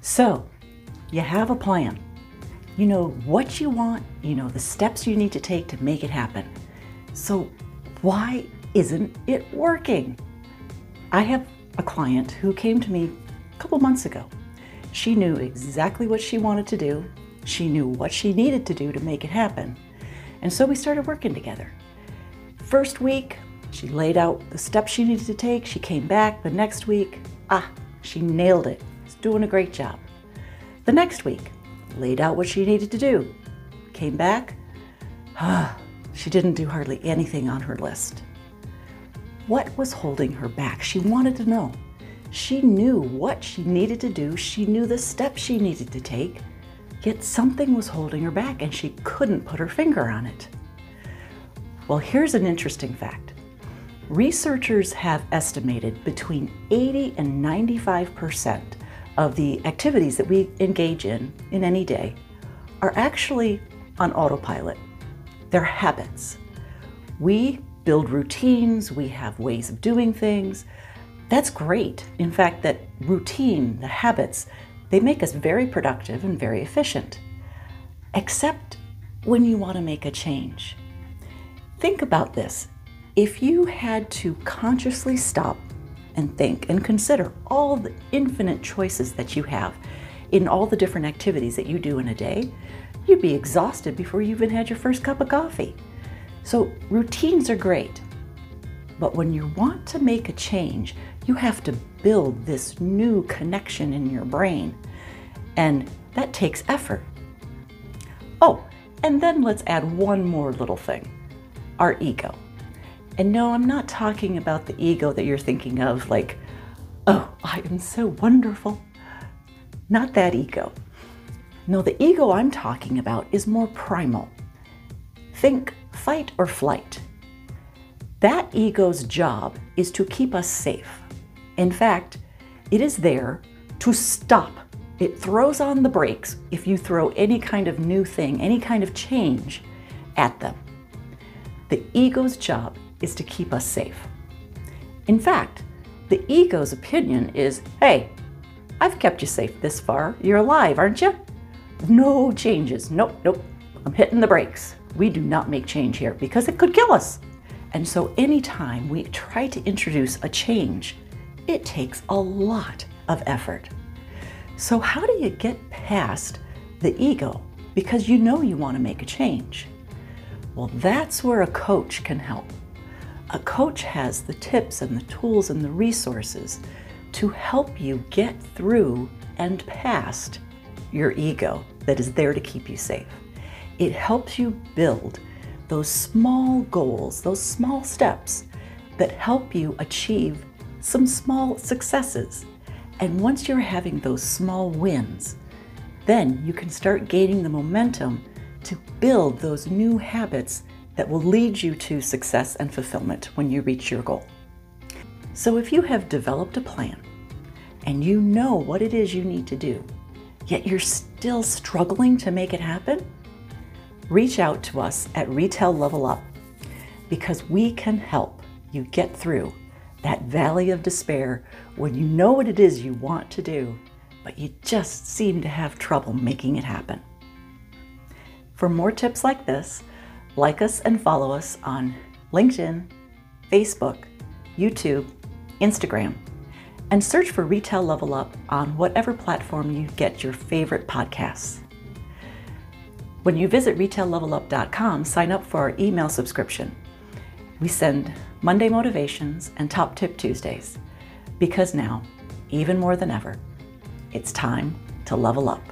So, you have a plan. You know what you want, you know the steps you need to take to make it happen. So, why isn't it working? I have a client who came to me a couple months ago. She knew exactly what she wanted to do, she knew what she needed to do to make it happen. And so we started working together. First week, she laid out the steps she needed to take. She came back the next week. Ah, she nailed it. Doing a great job. The next week, laid out what she needed to do. Came back. Ah, she didn't do hardly anything on her list. What was holding her back? She wanted to know. She knew what she needed to do, she knew the steps she needed to take, yet something was holding her back and she couldn't put her finger on it. Well, here's an interesting fact. Researchers have estimated between 80 and 95% of the activities that we engage in in any day are actually on autopilot. They're habits. We build routines, we have ways of doing things. That's great. In fact, that routine, the habits, they make us very productive and very efficient. Except when you want to make a change. Think about this. If you had to consciously stop and think and consider all the infinite choices that you have in all the different activities that you do in a day, you'd be exhausted before you even had your first cup of coffee. So, routines are great. But when you want to make a change, you have to build this new connection in your brain. And that takes effort. Oh, and then let's add one more little thing our ego. And no, I'm not talking about the ego that you're thinking of, like, oh, I am so wonderful. Not that ego. No, the ego I'm talking about is more primal. Think fight or flight. That ego's job is to keep us safe. In fact, it is there to stop. It throws on the brakes if you throw any kind of new thing, any kind of change at them. The ego's job is to keep us safe. In fact, the ego's opinion is hey, I've kept you safe this far. You're alive, aren't you? No changes. Nope, nope. I'm hitting the brakes. We do not make change here because it could kill us. And so, anytime we try to introduce a change, it takes a lot of effort. So, how do you get past the ego because you know you want to make a change? Well, that's where a coach can help. A coach has the tips and the tools and the resources to help you get through and past your ego that is there to keep you safe. It helps you build those small goals, those small steps that help you achieve some small successes. And once you're having those small wins, then you can start gaining the momentum to build those new habits that will lead you to success and fulfillment when you reach your goal. So, if you have developed a plan and you know what it is you need to do, yet you're still struggling to make it happen, reach out to us at Retail Level Up because we can help you get through that valley of despair when you know what it is you want to do, but you just seem to have trouble making it happen. For more tips like this, like us and follow us on LinkedIn, Facebook, YouTube, Instagram, and search for Retail Level Up on whatever platform you get your favorite podcasts. When you visit retaillevelup.com, sign up for our email subscription. We send Monday motivations and Top Tip Tuesdays because now, even more than ever, it's time to level up.